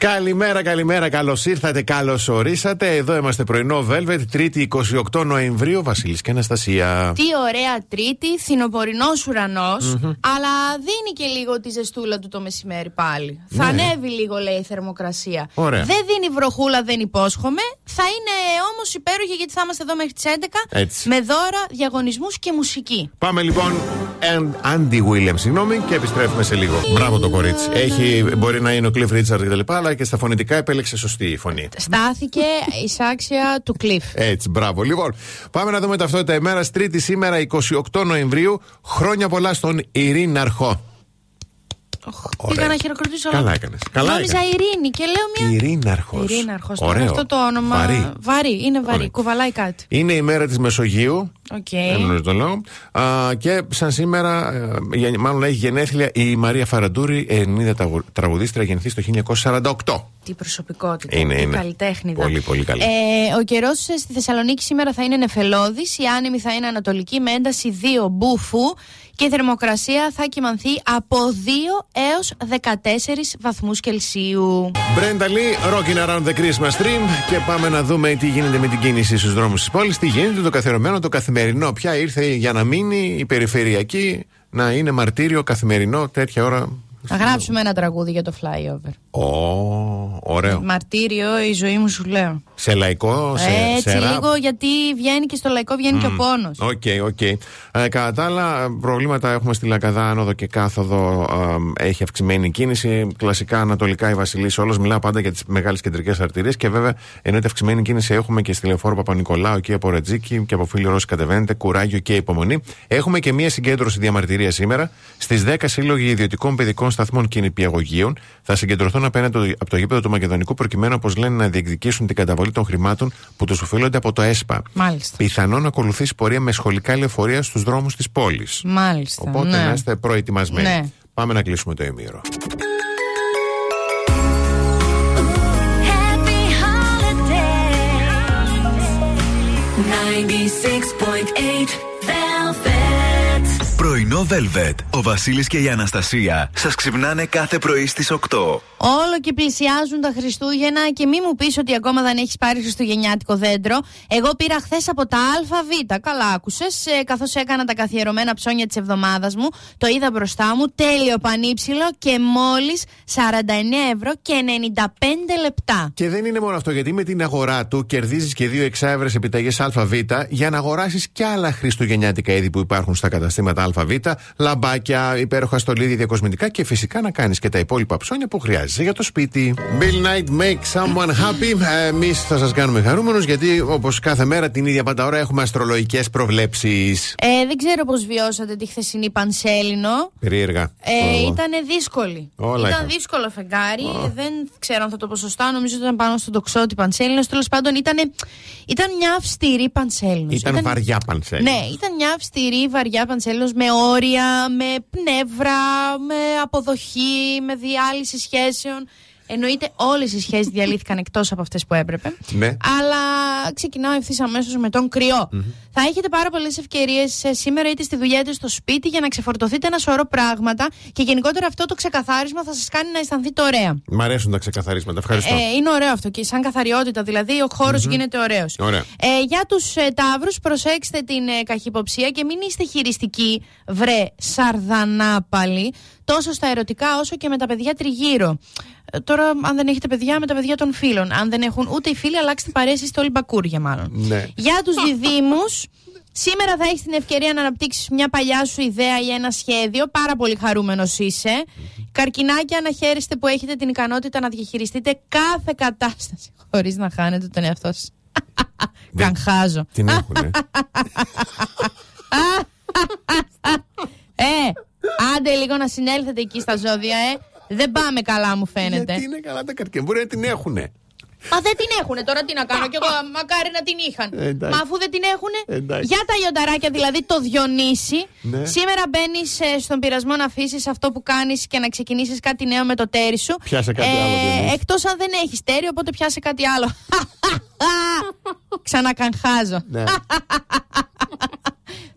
Καλημέρα, καλημέρα, καλώς ήρθατε, καλώς ορίσατε. Εδώ είμαστε πρωινό Velvet, Τρίτη 28 Νοεμβρίου, Βασίλης και Αναστασία. Τι ωραία Τρίτη, θυνοπορεινό αλλά δίνει και λίγο τη ζεστούλα του το μεσημέρι πάλι. Θα Ναι. ανέβει λίγο, λέει η θερμοκρασία. Ωραία. Δεν δίνει βροχούλα, δεν υπόσχομαι. Θα είναι όμως υπέροχη γιατί θα είμαστε εδώ μέχρι τις 11 Έτσι. με δώρα, διαγωνισμούς και μουσική. Πάμε λοιπόν, and Andy Williams, συγγνώμη, και επιστρέφουμε σε λίγο. Μπράβο το κορίτσι. Έχει, μπορεί να είναι ο Cliff Richard κτλ., αλλά και στα φωνητικά επέλεξε σωστή η φωνή. Στάθηκε εισάξια του Cliff. Έτσι, μπράβο. Λοιπόν, πάμε να δούμε ταυτότητα ημέρα. Τρίτη σήμερα, 28 Νοεμβρίου. Χρόνια πολλά στον Ειρήναρχο. Ωραία. Πήγα να χειροκροτήσω. Καλά έκανες. Καλά Νόμιζα έκανες. Ειρήνη και λέω μια. Ειρήναρχο. Ειρήναρχο. Ωραίο. Αυτό το όνομα. Βαρύ. Βαρύ, είναι βαρύ. Ωραία. Κουβαλάει κάτι. Είναι η μέρα της Μεσογείου. Οκ. Δεν γνωρίζω το λόγο. Α, και σαν σήμερα, ε, γεν- μάλλον έχει γενέθλια η Μαρία Φαραντούρη, Ελληνίδα τραγου- τραγουδίστρια, γεννήθηκε το 1948. Τι προσωπικότητα. Είναι, τι είναι. καλλιτέχνηδα. Πολύ, πολύ καλή. Ε, ο καιρός στη Θεσσαλονίκη σήμερα θα είναι νεφελώδης. Η άνεμη θα είναι ανατολική με ένταση 2 μπουφου. Και η θερμοκρασία θα κυμανθεί από 2 έως 14 βαθμούς Κελσίου. Brenda Lee, Rocking Around the Christmas Stream. Και πάμε να δούμε τι γίνεται με την κίνηση στους δρόμους της πόλης. Τι γίνεται το καθιερωμένο, το καθημερινό. Πια ήρθε για να μείνει η περιφερειακή να είναι μαρτύριο καθημερινό τέτοια ώρα. Θα γράψουμε ένα τραγούδι για το flyover. Ω, ωραίο. Μαρτύριο, η ζωή μου σου λέω. Σε λαϊκό, σε, Έτσι σε rap. λίγο γιατί βγαίνει και στο λαϊκό βγαίνει και ο πόνος. Οκ, οκ. Ε, κατά τα άλλα, προβλήματα έχουμε στη Λαγκαδά, άνοδο και κάθοδο. ε, έχει αυξημένη κίνηση. Κλασικά ανατολικά η Βασιλίσσης Όλγας. Μιλάω πάντα για τις μεγάλες κεντρικές αρτηρίες. Και βέβαια, ενώ ότι αυξημένη κίνηση έχουμε και στη λεωφόρο Παπα-Νικολάου και από Ρετζίκι και από Φίλυρο όσοι κατεβαίνετε, κουράγιο και υπομονή. Έχουμε και μία συγκέντρωση διαμαρτυρίας σήμερα. Στις 10 σύλλογοι ιδιωτικών παιδικών σταθμών και νηπιαγωγείων θα συγκεντρωθούν απέναντι από το γήπεδο του Μακεδονικού προκειμένου, όπως λένε, να διεκδικήσουν την καταβολή των χρημάτων που τους οφείλονται από το ΕΣΠΑ. Μάλιστα. Πιθανόν να ακολουθήσει πορεία με σχολικά λεωφορεία στους δρόμους της πόλης. Μάλιστα. Οπότε ναι. να είστε προετοιμασμένοι. Ναι. Πάμε να κλείσουμε το ημίρο. Happy holidays. 96.8 Velvet. Πρωινό Velvet. Ο Βασίλης και η Αναστασία σας ξυπνάνε κάθε πρωί στις 8. Όλο και πλησιάζουν τα Χριστούγεννα και μη μου πεις ότι ακόμα δεν έχεις πάρει χριστουγεννιάτικο δέντρο. Εγώ πήρα χθες από τα ΑΒ. Καλά άκουσες. Καθώς έκανα τα καθιερωμένα ψώνια της εβδομάδας μου, το είδα μπροστά μου, τέλειο πανύψηλο και μόλις 49 ευρώ και 95 λεπτά. Και δεν είναι μόνο αυτό, γιατί με την αγορά του κερδίζεις και δύο εξάευρες επιταγές ΑΒ για να αγοράσεις και άλλα χριστουγεννιάτικα είδη που υπάρχουν στα καταστήματα ΑΒ, λαμπάκια, υπέροχα στολίδια, διακοσμητικά και φυσικά να κάνεις και τα υπόλοιπα ψώνια που χρειάζεσαι για το σπίτι. Bill Night make someone happy. Εμείς θα σας κάνουμε χαρούμενους γιατί όπως κάθε μέρα την ίδια πάντα ώρα έχουμε αστρολογικές προβλέψεις. Ε, δεν ξέρω πώς βιώσατε τη χθεσινή Πανσέλινο. Περίεργα. Ε, Ω. ήταν δύσκολη. Όλα ήταν είχαν. δύσκολο φεγγάρι. Ε, Δεν ξέρω αν θα το ποσοστά. Νομίζω ότι ήταν πάνω στον τοξότη Πανσέλινος. Τέλος πάντων ήταν, ήταν μια αυστηρή Πανσέλινος. Ήταν βαριά πανσέλη. Ναι, ήταν μια αυστηρή, βαριά Πανσέλινος με όρια, με πνεύρα, με αποδοχή, με διάλυση σχέσεων. Εννοείται όλες οι σχέσεις διαλύθηκαν εκτός από αυτές που έπρεπε. Ναι. Αλλά ξεκινάω ευθύς αμέσως με τον κρυο Θα έχετε πάρα πολλές ευκαιρίες σήμερα είτε στη δουλειά είτε στο σπίτι για να ξεφορτωθείτε ένα σωρό πράγματα και γενικότερα αυτό το ξεκαθάρισμα θα σας κάνει να αισθανθείτε ωραία. Μ' αρέσουν τα ξεκαθαρίσματα. Ευχαριστώ. Ε, είναι ωραίο αυτό και σαν καθαριότητα, δηλαδή ο χωρο γίνεται ωραίος. Ωραία. Ε, για τους ε, ταύρους, προσέξτε την ε, καχυποψία και μην είστε χειριστικοί, βρε σαρδανάπαλοι, τόσο στα ερωτικά όσο και με τα παιδιά τριγύρω. Ε, τώρα, αν δεν έχετε παιδιά, με τα παιδιά των φίλων. Αν δεν έχουν ούτε οι φίλοι, αλλάξτε παρέα, είστε όλοι μπακούρια μάλλον. Ναι. Για τους διδήμου, σήμερα θα έχεις την ευκαιρία να αναπτύξεις μια παλιά σου ιδέα ή ένα σχέδιο. Πάρα πολύ χαρούμενος είσαι. Καρκινάκια, να χαίρεστε που έχετε την ικανότητα να διαχειριστείτε κάθε κατάσταση χωρίς να χάνετε τον εαυτό σας. Δεν- Καγχάζω. Την έχουνε. Ε, άντε λίγο να συνέλθετε εκεί στα ζώδια, ε. Δεν πάμε καλά, μου φαίνεται. Γιατί είναι καλά τα καρκίνια. Μπορεί να την έχουνε. Μα δεν την έχουνε τώρα τι να κάνω κι εγώ μακάρι να την είχαν. Ε, εντάξει. Μα αφού δεν την έχουνε. Εντάξει. Για τα λιονταράκια δηλαδή το Διονύση. Ναι. Σήμερα μπαίνεις στον πειρασμό να αφήσεις αυτό που κάνεις και να ξεκινήσεις κάτι νέο με το τέρι σου. Πιάσε κάτι άλλο, Διονύση. Εκτός αν δεν έχεις τέρι, οπότε πιάσε κάτι άλλο. Ξανακανχάζω. Ναι.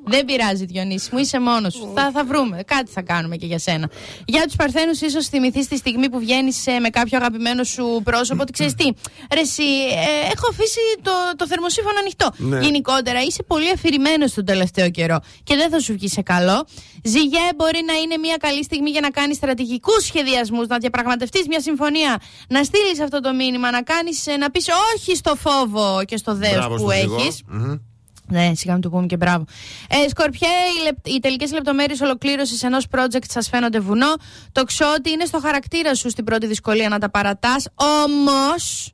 Δεν πειράζει, Διονύση μου, είσαι μόνος σου. Θα, θα βρούμε. Κάτι θα κάνουμε και για σένα. Για τους Παρθένους, ίσως θυμηθείς τη στιγμή που βγαίνεις με κάποιο αγαπημένο σου πρόσωπο. Ότι ξέρεις τι, ρε, εσύ, ε, έχω αφήσει το, το θερμοσύφωνο ανοιχτό. Ναι. Γενικότερα, είσαι πολύ αφηρημένος τον τελευταίο καιρό και δεν θα σου βγει σε καλό. Ζυγέ, μπορεί να είναι μια καλή στιγμή για να κάνεις στρατηγικούς σχεδιασμούς, να διαπραγματευτείς μια συμφωνία, να στείλεις αυτό το μήνυμα, να, κάνεις, ε, να πεις όχι στο φόβο και στο δέο Μπράβο που στον ζυγό. έχεις. Μμμ. Ναι, σιγά μου το πούμε και μπράβο. Ε, Σκορπιέ, οι, λεπ, οι τελικές λεπτομέρειες ολοκλήρωσης ενός project σας φαίνονται βουνό. Το ξότι είναι στο χαρακτήρα σου στην πρώτη δυσκολία να τα παρατάς. Όμως,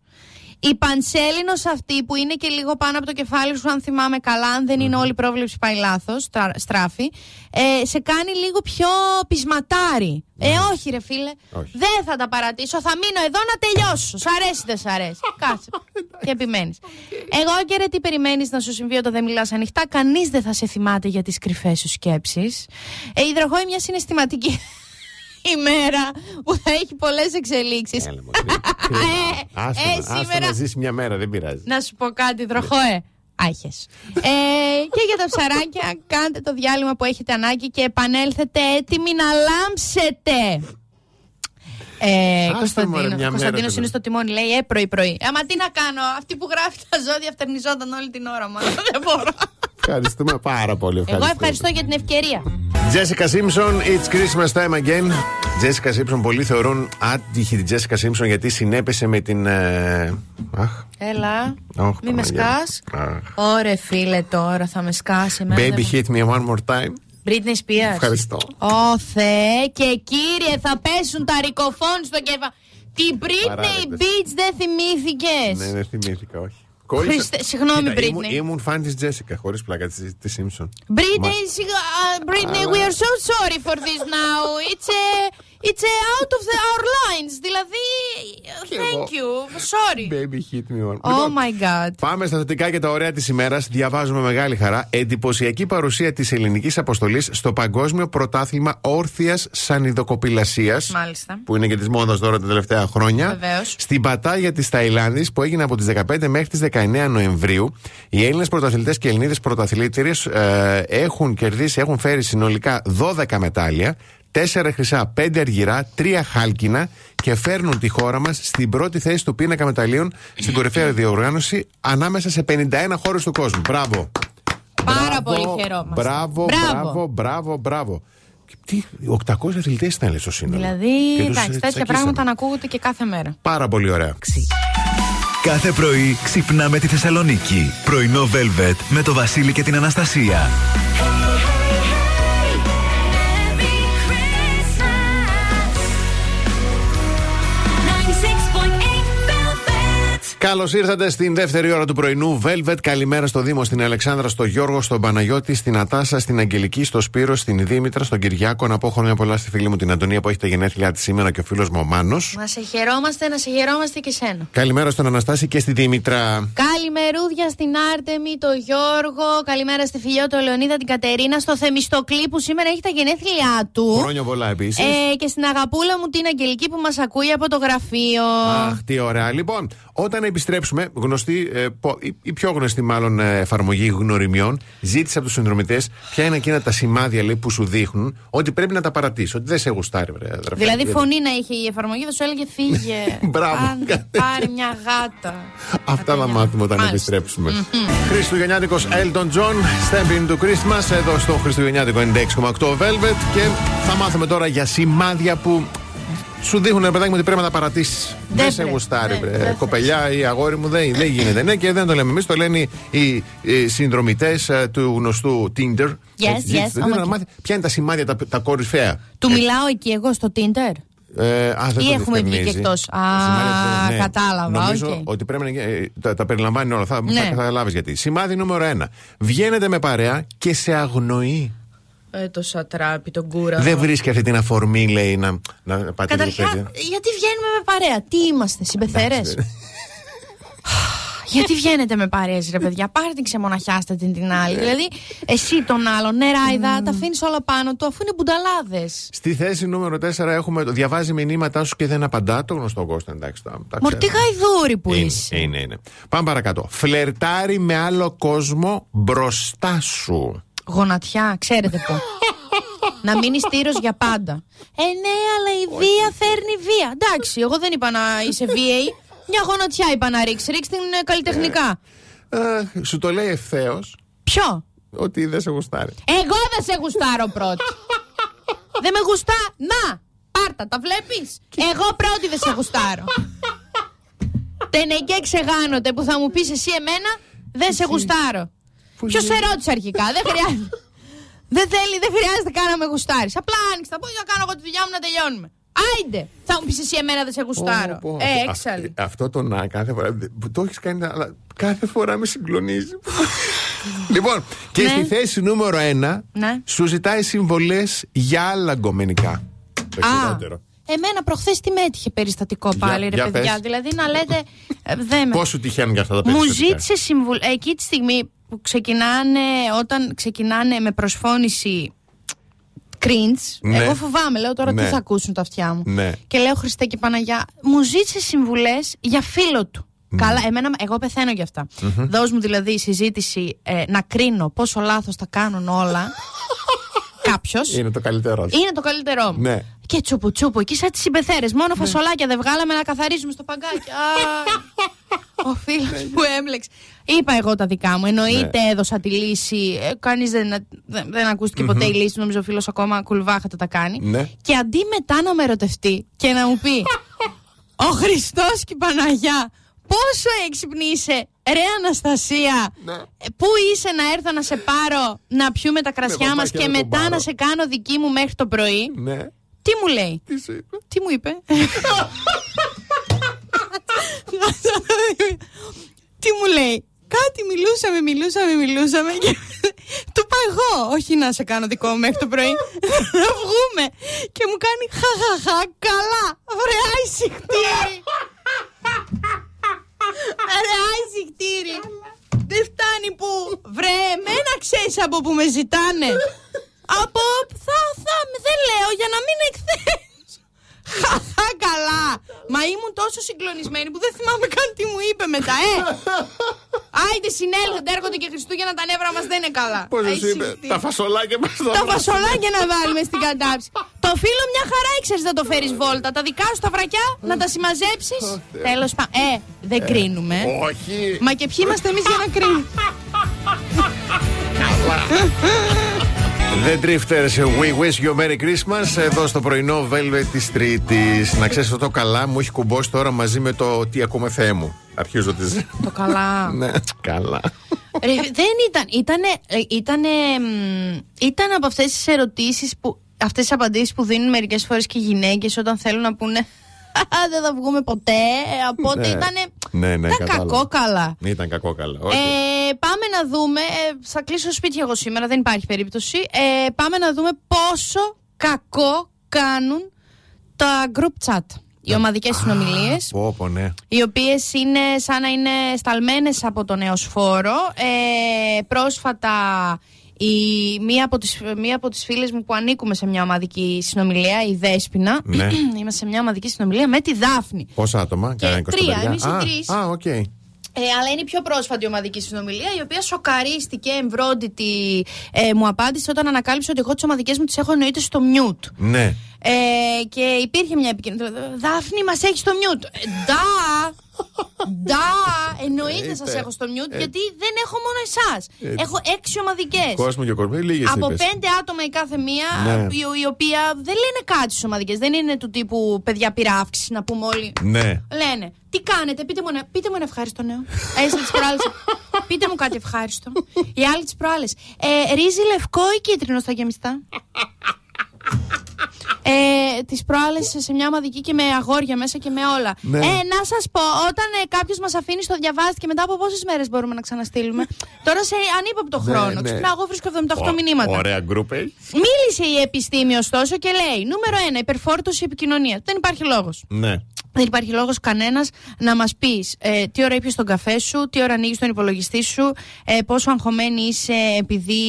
η πανσέλινος αυτή που είναι και λίγο πάνω από το κεφάλι σου, αν θυμάμαι καλά, αν δεν είναι όλη η πρόβλεψη πάει λάθος, στράφη, ε, σε κάνει λίγο πιο πεισματάρι. Ε, όχι, ρε φίλε. Όχι. Δεν θα τα παρατήσω. Θα μείνω εδώ να τελειώσω. Σ' αρέσει, δεν σ' αρέσει. Κάτσε. και επιμένεις. Εγώ και ρε, τι περιμένεις να σου συμβεί όταν δεν μιλάς ανοιχτά. Κανείς δεν θα σε θυμάται για τις κρυφές σου σκέψεις. Ε, η υδροχόη μια συναισθηματική ημέρα που θα έχει πολλές εξελίξεις. Έλα, μωρέ, κρίμα. Ε, Άσε ε, να- άσε σήμερα- να ζήσει μια μέρα, δεν πειράζει. Να σου πω κάτι, Δροχόε. Άχες. ε, και για τα ψαράκια, κάντε το διάλειμμα που έχετε ανάγκη και επανέλθετε έτοιμοι να λάμψετε. Ε, Άστε, Κωνσταντίνο, μωρέ, μια Κωνσταντίνος μέρα, είναι στο τιμόνι, λέει ε, πρωί-πρωί. Ε, μα τι να κάνω, αυτή που γράφει τα ζώδια φτερνιζόταν όλη την ώρα μόνο. Δεν μπορώ. Ευχαριστούμε πάρα πολύ. Εγώ ευχαριστούμε. ευχαριστώ για την ευκαιρία. Jessica Simpson, It's Christmas time again. Jessica Simpson, πολλοί θεωρούν άτυχη την Jessica Simpson γιατί συνέπεσε με την. ε, Αχ, Έλα, Αχ, μη με Παναγία. σκάς. Αχ. Ωρε φίλε τώρα, θα με σκάσει. εμένα Baby δεν- hit me one more time. Britney Spears. Ευχαριστώ. Ω Θεέ και κύριε θα πέσουν τα ρικοφόν στο κεφάλι. Την Britney Παράδεκτες. Beach δεν θυμήθηκες; Ναι, δεν θυμήθηκα, όχι. Χρήστε, συγγνώμη, Μπρίτνι. Ήμουν, φαν της Τζέσικα, χωρίς πλάκα τη Σίμψον. Μπρίτνι, we are so sorry for this now. It's a it's uh, out of the, our lines. Δηλαδή, thank you, sorry. Baby hit me one. Oh Λοιπόν, my god. Πάμε στα θετικά και τα ωραία της ημέρας. Διαβάζουμε μεγάλη χαρά. Εντυπωσιακή παρουσία της ελληνικής αποστολής στο Παγκόσμιο Πρωτάθλημα Όρθιας Σανιδοκοπηλασίας. Μάλιστα. Που είναι και της μόδας τώρα τα τελευταία χρόνια. Βεβαίως. Στην Πατάγια της Ταϊλάνδης που έγινε από τις 15 μέχρι τις 19 Νοεμβρίου. Οι Έλληνες πρωταθλητές και Ελληνίδες πρωταθλήτριες έχουν κερδίσει, έχουν φέρει συνολικά 12 μετάλλια. 4 χρυσά, 5 αργυρά, 3 χάλκινα και φέρνουν τη χώρα μας στην πρώτη θέση του πίνακα μεταλλίων στην κορυφαία διοργάνωση ανάμεσα σε 51 χώρες του κόσμου. Μπράβο! Πάρα Μπράβο, πολύ χαιρόμαστε. Μπράβο, μπράβο, μπράβο, μπράβο. Και Τι, 800 αθλητές ήταν λε στο σύνολο. Δηλαδή, Και τους εντάξει, τέτοια τσακίσαμε. πράγματα να ακούγονται και κάθε μέρα. Πάρα πολύ ωραία. Κάθε πρωί ξυπνάμε τη Θεσσαλονίκη. Πρωινό Velvet με το Βασίλη και την Αναστασία. Καλώς ήρθατε στην δεύτερη ώρα του πρωινού Velvet. Καλημέρα στο Δήμο, στην Αλεξάνδρα, στο Γιώργο, στον Παναγιώτη, στην Ατάσα, στην Αγγελική, στο Σπύρο, στην Δήμητρα, στον Κυριάκο. Να πω χρόνια πολλά στη φίλη μου την Αντωνία που έχει τα γενέθλιά της σήμερα και ο φίλος μου ο Μάνος. Να σε χαιρόμαστε, να σε χαιρόμαστε και σένα. Καλημέρα στον Αναστάση και στη Δήμητρα. Καλημερούδια στην Άρτεμι, το Γιώργο. Καλημέρα στη φιλιό του Λεωνίδα, την Κατερίνα, στο Θεμιστοκλή που σήμερα έχει τα γενέθλιά του. Χρόνια πολλά επίσης. Ε, και στην αγαπούλα μου την Αγγελική που μας ακούει από το γραφείο. Αχ, τι ωραία. Λοιπόν, όταν επιστρέψουμε, γνωστή, ε, πο- η, η πιο γνωστή μάλλον ε, εφαρμογή γνωριμιών, ζήτησε από τους συνδρομητές ποια είναι εκείνα τα σημάδια λέει, που σου δείχνουν ότι πρέπει να τα παρατήσεις, ότι δεν σε γουστάρει, βρε, αδερφέ. Δηλαδή, Γιατί- φωνή να είχε η εφαρμογή, θα σου έλεγε φύγε. Μπράβο, Πάνε, κάτι τέτοιο. Πάρε μια γάτα. Αυτά θα μάθουμε όταν Μάλιστα. επιστρέψουμε. Χριστουγεννιάτικος Elton John, Step into Christmas, εδώ στο Χριστουγεννιάτικο 96,8 Velvet. Και θα μάθουμε τώρα για σημάδια που σου δείχνουν, ρε παιδάκι μου, ότι πρέπει να τα παρατήσεις. Δεν, σε πρέπει. γουστάρει, Δεν- βρε. δεν Κοπελιά ή αγόρι μου, δεν, δεν γίνεται. Ναι, και δεν το λέμε εμείς, το λένε οι, οι συνδρομητές του γνωστού Tinder. Yes, Έτσι, yes, δεν oh my να God. μάθει ποια είναι τα σημάδια τα, τα κορυφαία. Του μιλάω εκεί εγώ στο Tinder; Ε, α, δεν Ή το έχουμε βγει διευκρινίζει. και εκτός; Α, Σημάδια, ναι. κατάλαβα, Νομίζω οκ. ότι πρέπει να. ε, τα, τα περιλαμβάνει όλα. Θα, Ναι. θα καταλάβεις γιατί. Σημάδι νούμερο 1. Βγαίνετε με παρέα και σε αγνοεί. Ε, το σατράπι, τον κούρα. Δεν βρίσκει αυτή την αφορμή, λέει, να, να πάτε λίγο Καταρχά, πέντε. γιατί βγαίνουμε με παρέα; Τι είμαστε, συμπεθερέ. Γιατί βγαίνετε με παρέες, ρε παιδιά; Πάρε την ξεμοναχιάστε την την άλλη. δηλαδή, εσύ τον άλλον, ναι, Ράιδα, τα αφήνεις όλα πάνω του αφού είναι μπουνταλάδες. Στη θέση νούμερο 4 έχουμε το διαβάζει μηνύματά σου και δεν απαντά. Το γνωστό Κώστα, εντάξει. Τα, τα Μορτή ξέρουμε. γαϊδούρη που Είναι, είσαι. είναι, είναι. Πάμε παρακάτω. Φλερτάρει με άλλο κόσμο μπροστά σου. Γονατιά, ξέρετε πού. να μείνει τύρο για πάντα. Ε, ναι, αλλά η βία φέρνει βία. Εντάξει, εγώ δεν είπα να είσαι βίαιη. Μια γονατιά είπα να ρίξεις. Ρίξει την ε, καλλιτεχνικά. Ε, σου το λέει ευθέως Ποιο; ότι δεν σε γουστάρει. Εγώ δεν σε γουστάρω πρώτη. δεν με γουστά. Να! Πάρτα, τα βλέπεις; Εγώ πρώτη δεν σε γουστάρω. Τενεκέ ξεγάνονται που θα μου πεις εσύ εμένα, δεν σε γουστάρω. Ποιος σε ρώτησε αρχικά, δεν χρειάζεται. δεν θέλει, δεν χρειάζεται καν να με γουστάρεις. Απλά άνοιξε τα πόδια, κάνω εγώ τη δουλειά μου να τελειώνουμε. Άιντε! Θα μου πεις εσύ εμένα δεν σε γουστάρω. Πω, πω, Ε, αυτό- έξαλλη. αυ- Αυτό το να κάθε φορά. που Το έχεις κάνει, αλλά κάθε φορά με συγκλονίζει. λοιπόν, και Ναι. στη θέση νούμερο 1 Ναι. σου ζητάει συμβολές για άλλα γκομενικά. Το Α, χειρότερο. εμένα προχθές τι με έτυχε περιστατικό πάλι, ρε για παιδιά. πες. Δηλαδή να λέτε. ε, δεν με. Πώ σου τυχαίνουν για αυτά τα Μου περιστατικά. ζήτησε συμβουλή. Εκεί τη στιγμή που ξεκινάνε, όταν ξεκινάνε με προσφώνηση cringe, Ναι. εγώ φοβάμαι. Λέω τώρα Ναι. τι θα ακούσουν τα αυτιά μου. Ναι. Και λέω Χριστέ και Παναγιά, μου ζήτησε συμβουλές για φίλο του. Ναι. Καλά, εμένα, εγώ πεθαίνω γι' αυτά. Δώσ' μου δηλαδή συζήτηση ε, να κρίνω πόσο λάθος τα κάνουν όλα. Κάποιος. Είναι το καλύτερό σου. Είναι το καλύτερό μου. Ναι. Και τσουπου τσουπου, εκεί σαν τις συμπεθέρες. Μόνο φασολάκια δεν βγάλαμε να καθαρίζουμε στο παγκάκι. Α, ο φίλος που έμπλεξε. Είπα εγώ τα δικά μου. Εννοείται έδωσα τη λύση. Ε, Κανείς δεν, δεν, δεν ακούστηκε ποτέ η λύση. Νομίζω ο φίλος ακόμα κουλβάχατα τα κάνει. Ναι. Και αντί μετά να με ερωτευτεί και να μου πει Ο Χριστός και η Παναγιά, πόσο έξυπνη είσαι, ρε Αναστασία. Ναι. Ε, Πού είσαι να έρθω να σε πάρω να πιούμε τα κρασιά Με μας παπάκια και να τον μετά πάρω. να σε κάνω δική μου μέχρι το πρωί. Ναι. Τι μου λέει; Τι σου είπε; Τι μου είπε; Τι μου λέει; Κάτι μιλούσαμε, μιλούσαμε, μιλούσαμε και του είπα εγώ, όχι να σε κάνω δικό μου μέχρι το πρωί, να βγούμε. Και μου κάνει χαχαχα, καλά, βρεά εισιχτήρι. Βρεά εισιχτήρι. Δεν φτάνει που, βρε, εμένα ξέρεις από που με ζητάνε. Από, θα, θα, δεν λέω για να μην εκθέσω. Χαχα καλά. Μα ήμουν τόσο συγκλονισμένη που δεν θυμάμαι καν τι μου είπε μετά, ε. Άιντε συνέλθετε, έρχονται και Χριστούγεννα τα νεύρα μας δεν είναι καλά. Πώς Έχει σου είπε. συστεί. Τα φασολάκια μας Τα φασολάκια να βάλουμε στην κατάψη. το φίλο μια χαρά ήξερε να το φέρεις βόλτα. Τα δικά σου τα βρακιά να τα συμμαζέψεις. Τέλος πάντων. Ε, δεν κρίνουμε. Όχι. Μα και ποιοι είμαστε εμείς για να κρίνουμε; The Drifters, we wish you a Merry Christmas εδώ στο πρωινό Velvet της Τρίτης. Να ξέρεις αυτό το καλά μου έχει κουμπώσει τώρα μαζί με το τι ακούμε Θεέ μου. Αρχίζω τις... το καλά. ναι, καλά. Ρε, δεν ήταν. Ήτανε, ε, ήτανε, μ, ήταν από αυτές τις ερωτήσεις που. Αυτές τις απαντήσεις που δίνουν μερικές φορές και οι γυναίκες όταν θέλουν να πούνε. «Α, Δεν θα βγούμε ποτέ. Οπότε Ναι. ήταν. Ναι, ναι, ήταν κατάλαβα. κακό καλά. Ήταν κακό καλά. Όχι. Ε, πάμε να δούμε. Ε, θα κλείσω σπίτι εγώ σήμερα, δεν υπάρχει περίπτωση. Ε, πάμε να δούμε πόσο κακό κάνουν τα group chat. Οι ομαδικές συνομιλίες Πω, πω, ναι. οι οποίες είναι σαν να είναι σταλμένες από τον Εωσφόρο. Ε, πρόσφατα η, μία, από τις, μία από τις φίλες μου που ανήκουμε σε μια ομαδική συνομιλία, η Δέσποινα, Ναι. είμαστε σε μια ομαδική συνομιλία με τη Δάφνη. Πόσα άτομα, Και κανένα 20 τρία, παιδιά; εμείς οι Α, τρεις. Α, οκ. Ε, αλλά είναι η πιο πρόσφατη ομαδική συνομιλία, η οποία σοκαρίστηκε, εμβρόντητη, ε, μου απάντησε όταν ανακάλυψε ότι εγώ τις ομαδικές μου τις έχω εννοείται στο mute. Ναι. Ε, και υπήρχε μια επικοινωνία. Δάφνη, μας έχεις στο mute. Ε, Ντα! Ντα! Εννοείται σας έχω στο mute, γιατί δεν έχω μόνο εσάς. Έτσι. Έχω έξι ομαδικές. Κόσμος και κορμί, λίγες Από είπες. πέντε άτομα η κάθε μία, Ναι. η, η οποία δεν λένε κάτι στις ομαδικές. Δεν είναι του τύπου παιδιά πήρα αύξηση, να πούμε όλοι. Ναι. Λένε, τι κάνετε, πείτε μου, ένα- πείτε μου ένα ευχάριστο νέο. Έτσι τις προάλλες. πείτε μου κάτι ευχάριστο. Οι άλλοι τις προάλλες. Ε, ρύζι λευκό ή κίτρινο στα γεμιστά; Ε, τις προάλλες σε μια ομαδική και με αγόρια μέσα και με όλα. Ναι. Ε, να σας πω, όταν ε, κάποιος μας αφήνει στο διαβάστη και μετά από πόσες μέρες μπορούμε να ξαναστείλουμε; Τώρα σε ανύποπτο Ναι, χρόνο. ναι. Ξυπνάω, εγώ βρίσκω 78 Ω, μηνύματα. Ωραία γκρουπ έχει. Μίλησε η επιστήμη ωστόσο και λέει: Νούμερο 1, υπερφόρτωση επικοινωνία. Δεν υπάρχει λόγος. Ναι. Δεν υπάρχει λόγος κανένας να μας πεις ε, τι ώρα ήπιες τον καφέ σου, τι ώρα ανοίγεις τον υπολογιστή σου, ε, πόσο αγχωμένη είσαι επειδή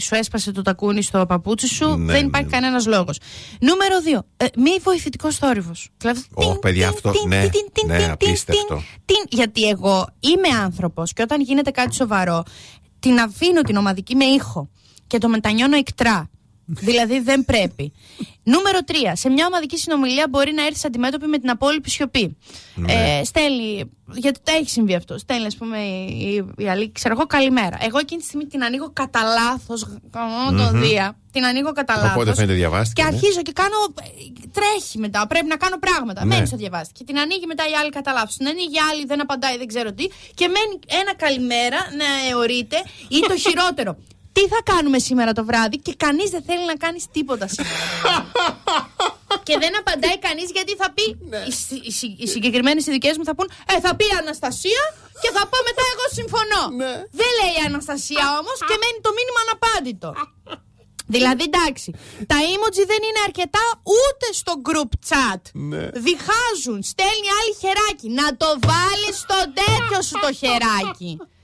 σου έσπασε το τακούνι στο παπούτσι σου. Ναι, Δεν ναι. υπάρχει κανένας λόγος. Νούμερο 2. Ε, μη βοηθητικός θόρυβος. Ω, παιδιά, αυτό, ναι, ναι, απίστευτο. Γιατί εγώ είμαι άνθρωπος και όταν γίνεται κάτι σοβαρό, την αφήνω την ομαδική με ήχο και το μετανιώνω εκτρά. Δηλαδή δεν πρέπει. Νούμερο 3. Σε μια ομαδική συνομιλία μπορεί να έρθεις αντιμέτωπη με την απόλυτη σιωπή. Ναι. Ε, στέλνει. Γιατί τα έχει συμβεί αυτό. Στέλνει, ας πούμε, η, η, η Αλίκη, ξέρω εγώ, καλημέρα. Εγώ εκείνη τη στιγμή την ανοίγω κατά λάθος. το δία. Την ανοίγω κατά λάθος. Οπότε φαίνεται διαβάστηκε, Και ναι. αρχίζω και κάνω. Τρέχει μετά. Πρέπει να κάνω πράγματα. Ναι. Μένει στο διαβάστηκε. Την ανοίγει μετά η άλλη κατά λάθος. Την ανοίγει η άλλη, δεν απαντάει, δεν ξέρω τι. Και μένει ένα καλημέρα να αιωρείται ή το χειρότερο. Τι θα κάνουμε σήμερα το βράδυ και κανείς δεν θέλει να κάνεις τίποτα σήμερα. το βράδυ. και δεν απαντάει κανείς γιατί θα πει. Οι, συ- οι, συ- οι συγκεκριμένες οι δικές μου θα πούν Ε, θα πει η Αναστασία και θα πω μετά εγώ συμφωνώ. Δεν λέει η Αναστασία όμως και μένει το μήνυμα αναπάντητο. Δηλαδή εντάξει, τα emoji δεν είναι αρκετά ούτε στο group chat. Διχάζουν, στέλνει άλλη χεράκι. Να το βάλεις στο τέτοιο σου το χεράκι.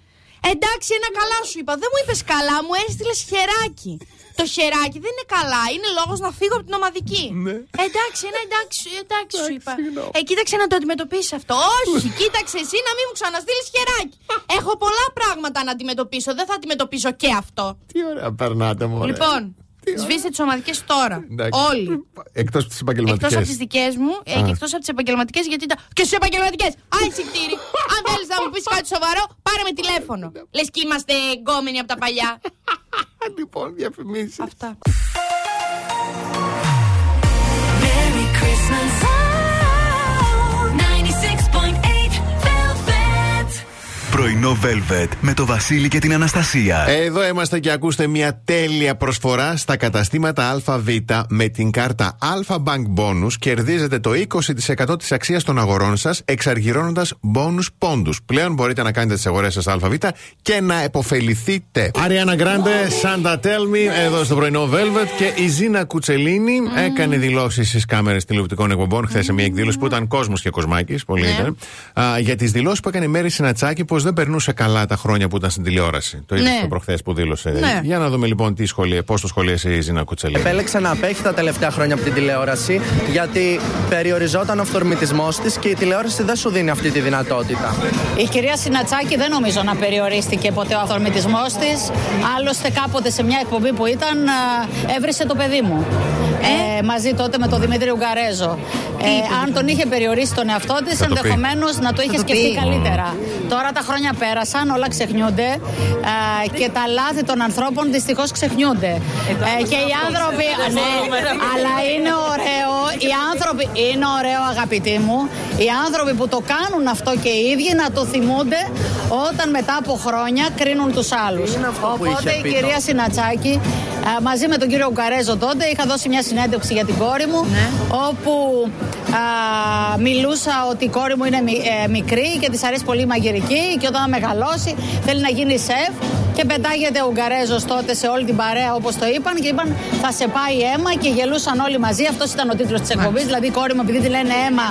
Εντάξει, ένα καλά σου είπα. Δεν μου είπες καλά, μου έστειλες χεράκι. Το χεράκι δεν είναι καλά. Είναι λόγος να φύγω από την ομαδική. Εντάξει, ένα εντάξει, εντάξει σου είπα. Ε, κοίταξε να το αντιμετωπίσεις αυτό. Όχι, κοίταξε εσύ να μην μου ξαναστείλεις χεράκι. Έχω πολλά πράγματα να αντιμετωπίσω. Δεν θα αντιμετωπίσω και αυτό. Τι ωραία περνάτε, μου. Λοιπόν, σβήστε τις ομαδικές τώρα. Όλοι. Εκτός από τις Εκτός επαγγελματικέ. από τις δικές μου ε, και εκτός από τις επαγγελματικές, γιατί. Τα... Και στι επαγγελματικές! Άισικτήρι! Αν θέλεις να μου πεις κάτι σοβαρό, πάρε με τηλέφωνο. Λες και είμαστε γκόμενοι από τα παλιά. Λοιπόν, διαφημίσεις. Αυτά. Πρωινό Velvet με το Βασίλη και την Αναστασία. Εδώ είμαστε και ακούστε μια τέλεια προσφορά στα καταστήματα ΑΒ με την κάρτα Alpha Bank Bonus. Κερδίζετε το 20% της αξίας των αγορών σας εξαργυρώνοντας bonus πόντους. Πλέον μπορείτε να κάνετε τις αγορές σας ΑΒ και να επωφεληθείτε. Αριάννα Γκράντε, Σάντα Τέλμι, εδώ στο πρωινό Velvet και η Ζήνα Κουτσελίνη έκανε δηλώσεις στις κάμερες τηλεοπτικών εκπομπών χθες σε μια εκδήλωση που ήταν κόσμος και κοσμάκης. Πολύ Ναι. ήταν. Α, για τις δηλώσεις που έκανε η Μέρη Συνατσάκη πω δεν περνούσε καλά τα χρόνια που ήταν στην τηλεόραση. Το είδες Ναι. το προχθές που δήλωσε. Ναι. Για να δούμε λοιπόν τι σχολεία, πώς το σχολίασε η Ζήνα Κουτσελίνη. Επέλεξε να απέχει τα τελευταία χρόνια από την τηλεόραση γιατί περιοριζόταν ο αυθορμητισμό της και η τηλεόραση δεν σου δίνει αυτή τη δυνατότητα. Η κυρία Συνατσάκη δεν νομίζω να περιορίστηκε ποτέ ο αυθορμητισμό της. Άλλωστε, κάποτε σε μια εκπομπή που ήταν, α, έβρισε το παιδί μου. Ε, μαζί τότε με τον Δημήτρη Ουγγαρέζο. Ε, αν τον είχε περιορίσει τον εαυτό της, Θα το πει. ενδεχομένως να το είχε το σκεφτεί πει. καλύτερα. Τώρα τα χρόνια πέρασαν, όλα ξεχνιούνται α, και τα λάθη των ανθρώπων δυστυχώς ξεχνιούνται. Ε, και οι άνθρωποι. Ναι, αλλά είναι ωραίο. Οι άνθρωποι. Είναι ωραίο, αγαπητοί μου. Οι άνθρωποι που το κάνουν αυτό και οι ίδιοι να το θυμούνται όταν μετά από χρόνια κρίνουν τους άλλους. Είναι αυτό που Οπότε είχε η πει κυρία τότε. Συνατσάκη α, μαζί με τον κύριο Ουκαρέζο τότε είχα δώσει μια συνέντευξη για την κόρη μου όπου α, μιλούσα ότι η κόρη μου είναι μι- ε, μικρή και της αρέσει πολύ η μαγειρική και όταν μεγαλώσει θέλει να γίνει σεφ και πετάγεται ο Ουγγαρέζος τότε σε όλη την παρέα όπως το είπαν και είπαν θα σε πάει αίμα και γελούσαν όλοι μαζί. Αυτός ήταν ο τίτλος της εκπομπής, δηλαδή η κόρη μου επειδή τη λένε αίμα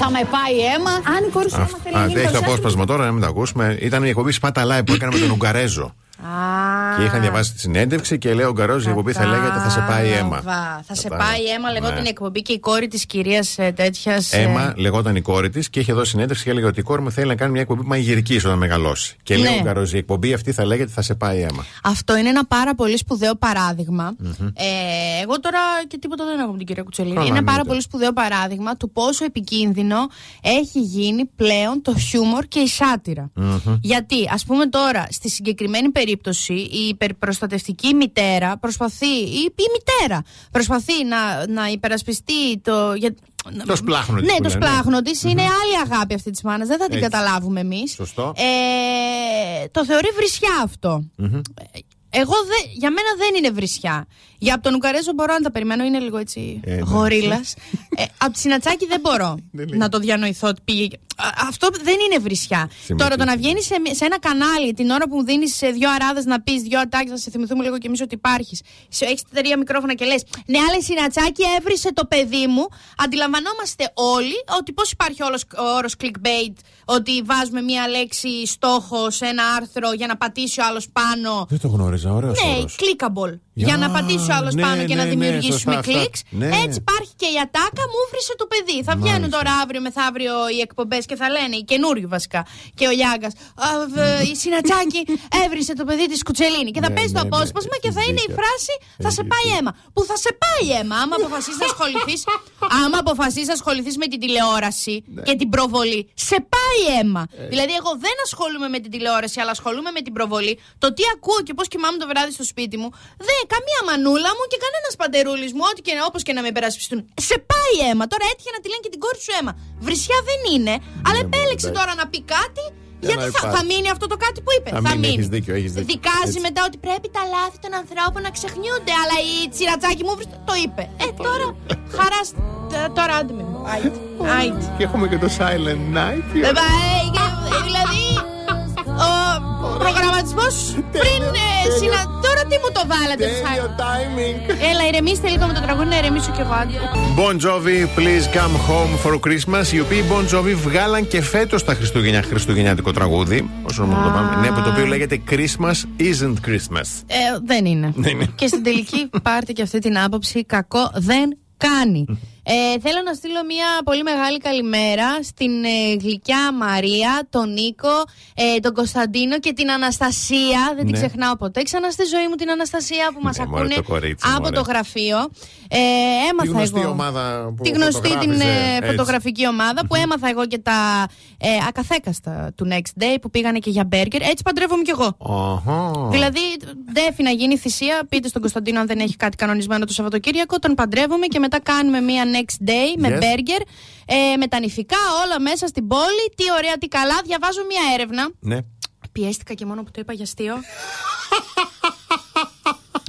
θα με πάει αίμα. Αν η κόρη σου αίμα θέλει να Α, γίνει έχει το το σεφ, απόσπασμα τώρα, να μην το ακούσουμε. Ήταν η εκπομπή Σπάτα Live που έκανε με τον Ουγγαρέζο. Α, Και είχαν διαβάσει τη συνέντευξη και λέει ο Ουγγαρέζο η εκπομπή θα λέγεται Θα σε πάει αίμα. Κατάλαβα. Θα σε Κατάλαβα. πάει αίμα, λεγόταν Ναι. η εκπομπή και η κόρη της κυρίας τέτοιας. Έμα λεγόταν η κόρη της και είχε δώσει συνέντευξη και έλεγε ότι η κόρη μου θέλει να κάνει μια εκπομπή μαγειρική όταν μεγαλώσει. Και λέει Ναι. ο Ουγγαρέζο η εκπομπή αυτή θα λέγεται Θα σε πάει αίμα. Αυτό είναι ένα πάρα πολύ σπουδαίο παράδειγμα. Ε, εγώ τώρα και τίποτα δεν έχω με την κυρία Κουτσελίνη. Καλά, είναι ένα πάρα εννοείται. πολύ σπουδαίο παράδειγμα του πόσο επικίνδυνο έχει γίνει πλέον το χιούμορ και η σατυρα Γιατί, ας πούμε τώρα, στη συγκεκριμένη περίπτωση, η υπερπροστατευτική μητέρα προσπαθεί, ή η μητέρα προσπαθεί να, να υπερασπιστεί το. Για, Τος σπλάχνο της Ναι, που τος λένε. σπλάχνο τη είναι άλλη αγάπη αυτή της μάνας. Δεν θα την Έτσι. καταλάβουμε εμείς. Σωστό. Ε, το θεωρεί βρισιά αυτό. Ε, Εγώ δε, για μένα δεν είναι βρισιά. Για από τον Ουκαρέζο μπορώ να τα περιμένω, είναι λίγο έτσι Ε, ναι. γορίλας. ε, από τη Συνατσάκη δεν μπορώ Δεν λέει. να το διανοηθώ ότι πήγε. Α, Αυτό δεν είναι βρισιά. Συμμετείχε. Τώρα το να βγαίνεις σε, σε ένα κανάλι την ώρα που μου δίνει δύο αράδες να πεις δύο ατάκες, να σε θυμηθούμε λίγο κι εμείς ότι υπάρχεις. Έχεις τρία μικρόφωνα και λες Ναι, αλλά η Συνατσάκη έβρισε το παιδί μου. Αντιλαμβανόμαστε όλοι ότι πώς υπάρχει όλος, ο όρος clickbait, ότι βάζουμε μία λέξη στόχο σε ένα άρθρο για να πατήσει ο άλλος πάνω. Δεν το γνώριζα, ωραίος Ναι, όρος. clickable. Για, Για να πατήσει ο άλλος ναι, πάνω και να ναι, ναι, δημιουργήσουμε σωστά, αυτά. κλικς. Ναι. Έτσι υπάρχει και η ατάκα, μου βρίσκε το παιδί. Θα βγαίνουν Μάλιστα. τώρα αύριο μεθαύριο οι εκπομπές και θα λένε, οι καινούριοι βασικά, και ο Λιάγκας. Η Συνατσάκη έβρισε το παιδί της Κουτσελίνη. Και θα Ναι, παίζει το ναι, ναι, απόσπασμα και έχεις θα είναι η δίκιο. φράση Θα σε Έχεις πάει δίκιο. αίμα. Που θα σε πάει αίμα, άμα αποφασίσεις να ασχοληθείς. άμα αποφασίσεις να ασχοληθείς με την τηλεόραση Ναι. και την προβολή, σε πάει αίμα. Ε. Δηλαδή, εγώ δεν ασχολούμαι με την τηλεόραση, αλλά ασχολούμαι με την προβολή. Το τι ακούω και πώς κοιμάμαι το βράδυ στο σπίτι μου, δεν καμία μανούλα μου και κανένας παντερούλη μου, ό,τι και όπως και να με περασπιστούν. Σε πάει αίμα. Τώρα έτυχε να τη λένε και την κόρη σου αίμα. Βρισιά δεν είναι, αλλά Ναι, επέλεξε εντάξει. τώρα να πει κάτι. Για Γιατί να θα, υπάρχει. θα μείνει αυτό το κάτι που είπες. Θα μείνει, έχεις δίκιο, έχεις δίκιο. Δικάζει Έτσι. μετά ότι πρέπει τα λάθη των ανθρώπων να ξεχνιούνται. Αλλά η τσιρατσάκι μου βρίσκεται- το είπε. Ε, τώρα χαρά. σ- τε- Τώρα άντε με μου. Άιτε. Άιτε. Και έχουμε και το Silent Night. Ε, μπα, ε, ε, Δηλαδή, ο προγραμματισμός πριν ε, συνα... Τώρα τι μου το βάλατε, Τέλειο ψάρι. timing. Έλα, ηρεμήστε λίγο με το τραγούδι να ηρεμήσω κι εγώ. άντε. Bon Jovi, Please Come Home for Christmas. Οι οποίοι Bon Jovi βγάλαν και φέτος τα Χριστούγεννα χριστουγεννιάτικο τραγούδι. Όσο να το πάμε. Ναι, το οποίο λέγεται Christmas isn't Christmas. Ε, δεν είναι. Δεν είναι. Και στην τελική πάρτε και αυτή την άποψη. Κακό δεν κάνει. Ε, θέλω να στείλω μια πολύ μεγάλη καλημέρα στην ε, γλυκιά Μαρία, τον Νίκο, ε, τον Κωνσταντίνο και την Αναστασία. Δεν την Ναι. ξεχνάω ποτέ. Ξανά στη ζωή μου την Αναστασία που μας Ναι, μωρέ, ακούνε το κορίτσι, από μωρέ. το γραφείο. Ε, έμαθα Τη γνωστή εγώ. ομάδα που Τη γνωστή την φωτογράφιζε, ε, έτσι. φωτογραφική ομάδα που έμαθα εγώ και τα ε, ακαθέκαστα του Next Day που πήγανε και για μπέργκερ. Έτσι παντρεύομαι κι εγώ. Αχα. Δηλαδή, ντέφι να γίνει θυσία. Πείτε στον Κωνσταντίνο αν δεν έχει κάτι κανονισμένο το Σαββατοκύριακο. Τον παντρεύομαι και μετά κάνουμε μία next day με Yes. μπέργκερ. Ε, με τα νηφικά όλα μέσα στην πόλη. Τι ωραία, τι καλά. Διαβάζω μία έρευνα. Ναι. Πιέστηκα και μόνο που το είπα για αστείο.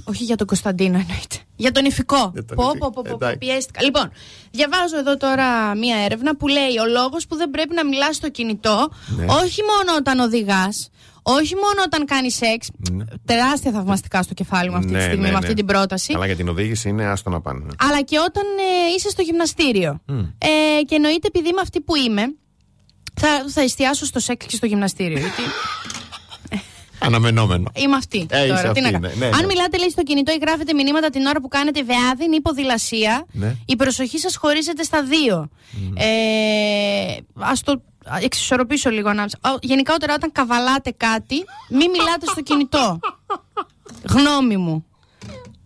Όχι για τον Κωνσταντίνο εννοείται. Για τον ηφικό. Για τον Πω, ηφικό. πω, πω, πω, Εντάξει. πιέστηκα. Λοιπόν, διαβάζω εδώ τώρα μία έρευνα που λέει ο λόγος που δεν πρέπει να μιλάς στο κινητό, Ναι. όχι μόνο όταν οδηγάς, όχι μόνο όταν κάνεις σεξ. Τεράστια θαυμαστικά στο κεφάλι μου αυτή Ναι, τη στιγμή ναι, με ναι. αυτή την πρόταση. Αλλά για την οδήγηση είναι άστο να πάνε. Αλλά και όταν ε, είσαι στο γυμναστήριο. Ε, και εννοείται επειδή είμαι αυτή που είμαι, θα, θα εστιάσω στο σεξ και στο γυμναστήριο. γιατί Αναμενόμενο. Είμαι αυτή. Ε, είσαι τώρα. αυτή, Τι να ναι, κάνω. ναι, Αν ναι. μιλάτε, λέει, στο κινητό ή γράφετε μηνύματα την ώρα που κάνετε βεάδιν ή ποδηλασία, Ναι. η προσοχή σας χωρίζεται στα δύο. Ε, Α το εξισορροπήσω λίγο ανάμεσα. Ο, Γενικότερα, όταν καβαλάτε κάτι, μην μιλάτε στο κινητό. Γνώμη μου.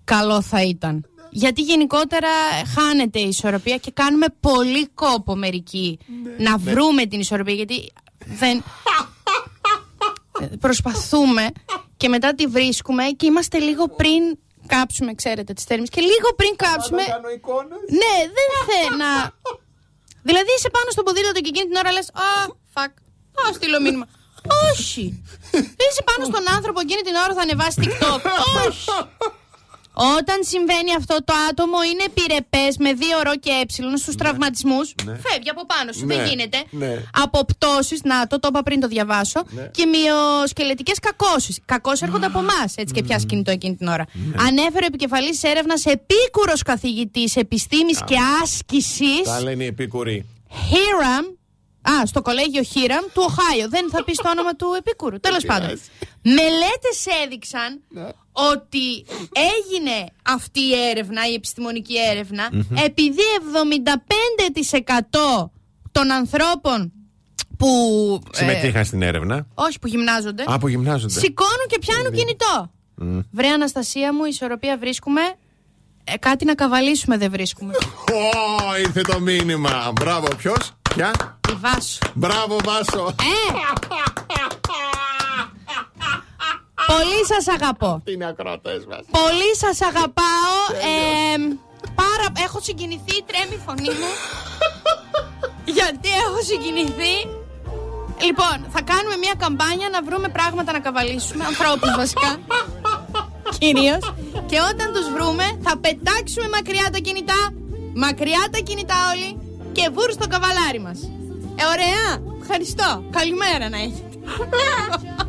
Καλό θα ήταν. Γιατί γενικότερα χάνεται η ισορροπία και κάνουμε πολύ κόπο μερικοί να βρούμε την ισορροπία. Γιατί δεν. Ε, προσπαθούμε και μετά τη βρίσκουμε και είμαστε λίγο πριν κάψουμε, ξέρετε, τις θέρμες και λίγο πριν κάψουμε. Ναι, δεν θέλω να. Δηλαδή είσαι πάνω στο ποδήλατο και εκείνη την ώρα λες Α, fuck, πάω στείλω μήνυμα. Όχι. Είσαι πάνω στον άνθρωπο εκείνη την ώρα θα ανεβάσει TikTok. Όχι. Όταν συμβαίνει αυτό το άτομο είναι επιρρεπές με δύο ρο και ε στους τραυματισμούς. Φεύγει από πάνω σου, Ναι, δεν γίνεται. ναι. Από πτώσει, να το, το είπα πριν το διαβάσω. Και μειοσκελετικές κακώσεις. Κακώσεις έρχονται από εμάς, έτσι και πιάσει κινητό εκείνη την ώρα. Ανέφερε ο επικεφαλής έρευνας επίκουρος καθηγητής επιστήμης και άσκησης. Τα λένε οι επίκουροι. Hiram. Α, στο κολέγιο Hiram του Οχάιο. Δεν θα πεις το όνομα του επίκουρου. Τέλος πάντων. πειράζει. Μελέτες έδειξαν ότι έγινε αυτή η έρευνα, η επιστημονική έρευνα, επειδή 75% των ανθρώπων που. ε, Συμμετείχαν στην έρευνα. όχι, που γυμνάζονται. Από γυμνάζονται. Σηκώνουν και πιάνουν κινητό. Βρε Αναστασία μου, ισορροπία βρίσκουμε. Ε, κάτι να καβαλήσουμε δεν βρίσκουμε. Ω, ήρθε το μήνυμα. Μπράβο, ποιος; Ποια; Η Βάσο. Μπράβο, Βάσο. Ε! Πολύ σας αγαπώ. Τι είναι ακροτέ μας. Πολύ σας αγαπάω. Ε, πάρα, έχω συγκινηθεί, τρέμει η φωνή μου. γιατί έχω συγκινηθεί. Λοιπόν, θα κάνουμε μια καμπάνια να βρούμε πράγματα να καβαλήσουμε, ανθρώπους βασικά. Κυρίως. Και όταν τους βρούμε, θα πετάξουμε μακριά τα κινητά. Μακριά τα κινητά όλοι. Και βούρ στο καβαλάρι μας. Ε, ωραία. Ευχαριστώ. Καλημέρα να έχετε.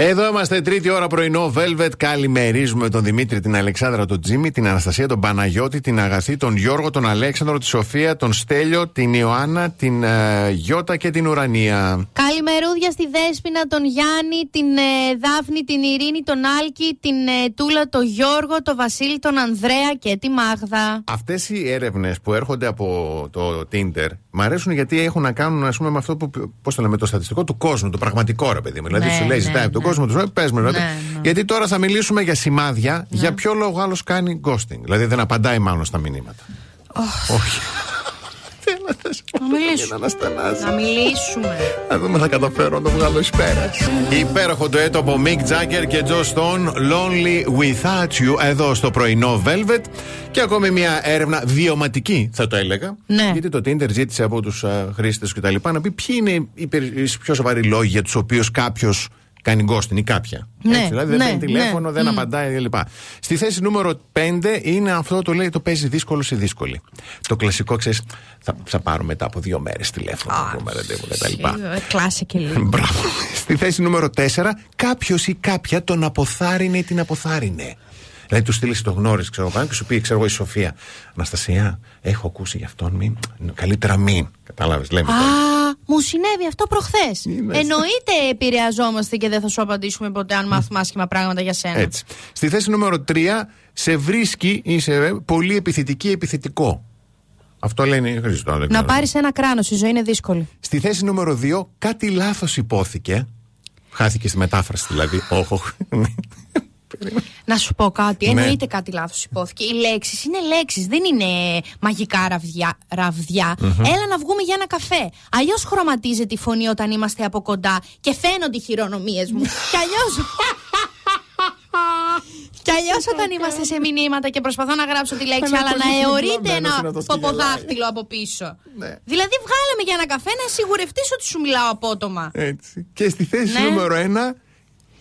Εδώ είμαστε τρίτη ώρα πρωινό Velvet. Καλημερίζουμε τον Δημήτρη, την Αλεξάνδρα, τον Τζίμι, την Αναστασία, τον Παναγιώτη, την Αγαθή, τον Γιώργο, τον Αλέξανδρο, τη Σοφία, τον Στέλιο, την Ιωάννα, την ε, Γιώτα και την Ουρανία. Καλημερούδια στη Δέσποινα, τον Γιάννη, την ε, Δάφνη, την Ειρήνη, τον Άλκη, την ε, Τούλα, τον Γιώργο, τον Βασίλη, τον Ανδρέα και τη Μάγδα. Αυτές οι έρευνες που έρχονται από το Tinder μ' αρέσουν γιατί έχουν να κάνουν ας πούμε, με αυτό που. Πώς το λέμε, το στατιστικό του κόσμου, το πραγματικό ρε παιδί μου. Δηλαδή Ναι, σου λέει, ναι, ζητάει από τον ναι. Κόσμο του, πες μου, δηλαδή. Ναι, ναι. Γιατί τώρα θα μιλήσουμε για σημάδια για ποιο λόγο άλλος κάνει ghosting; Δηλαδή δεν απαντάει μάλλον στα μηνύματα. Όχι. Να μιλήσουμε. Να μιλήσουμε. Να δούμε θα καταφέρω να το βγάλω εις πέρας. Υπέροχο το έτο από Mick Jagger και Joe Stone Lonely Without You εδώ στο πρωινό Velvet και ακόμη μια έρευνα βιωματική θα το έλεγα Ναι. γιατί το Tinder ζήτησε από τους α, χρήστες και τα λοιπά να πει ποιοι είναι οι, περι- οι πιο σοβαροί λόγοι για τους οποίους κάποιος κάνει ghosting ή κάποια. Ναι, δηλαδή δεν ναι, παίρνει τηλέφωνο, ναι. δεν Μμ. απαντάει κλπ. Στη θέση νούμερο 5 είναι αυτό το λέει το παίζει δύσκολο ή δύσκολη. Το κλασικό ξέρεις, θα, θα πάρω μετά από δύο μέρες τηλέφωνο, θα πούμε ραντεβού κτλ. Κλάσε και λίγο. Μπράβο. Στη θέση νούμερο 4, κάποιος ή κάποια τον αποθάρρυνε ή την αποθάρρυνε. Δηλαδή του στείλεις το γνώρισε, ξέρω εγώ, και σου πει, ξέρω εγώ, η Σοφία. Αναστασία, έχω ακούσει γι' αυτόν, μην. Καλύτερα μην. Κατάλαβες, λέμε. Α, τώρα. μου συνέβη αυτό προχθές. Είναι. Εννοείται επηρεαζόμαστε και δεν θα σου απαντήσουμε ποτέ αν μάθουμε άσχημα πράγματα για σένα. Έτσι. Στη θέση νούμερο 3, σε βρίσκει, είσαι πολύ επιθετική, επιθετικό. Αυτό λένε οι χρήστε. δεν Να ξέρω. πάρεις ένα κράνος, η ζωή είναι δύσκολη. Στη θέση νούμερο 2, κάτι λάθος υπόθηκε. Χάθηκε στη μετάφραση δηλαδή. Όχι, όχι. Να σου πω κάτι. Ναι. Εννοείται κάτι λάθος υπόθηκε. Οι λέξεις είναι λέξεις, δεν είναι μαγικά ραβδιά. ραβδιά. Έλα να βγούμε για ένα καφέ. Αλλιώς χρωματίζεται η φωνή όταν είμαστε από κοντά και φαίνονται οι χειρονομίες μου. κι αλλιώ. Κι αλλιώς όταν είμαστε σε μηνύματα και προσπαθώ να γράψω τη λέξη, Ένα αλλά να πολύ αιωρείται φλαμμένος ένα είναι αυτός και ποποδάχτυλο από πίσω. Ναι. Δηλαδή, βγάλε με για ένα καφέ να σιγουρευτείς ότι σου μιλάω απότομα. Έτσι. Και στη θέση Ναι. νούμερο 1,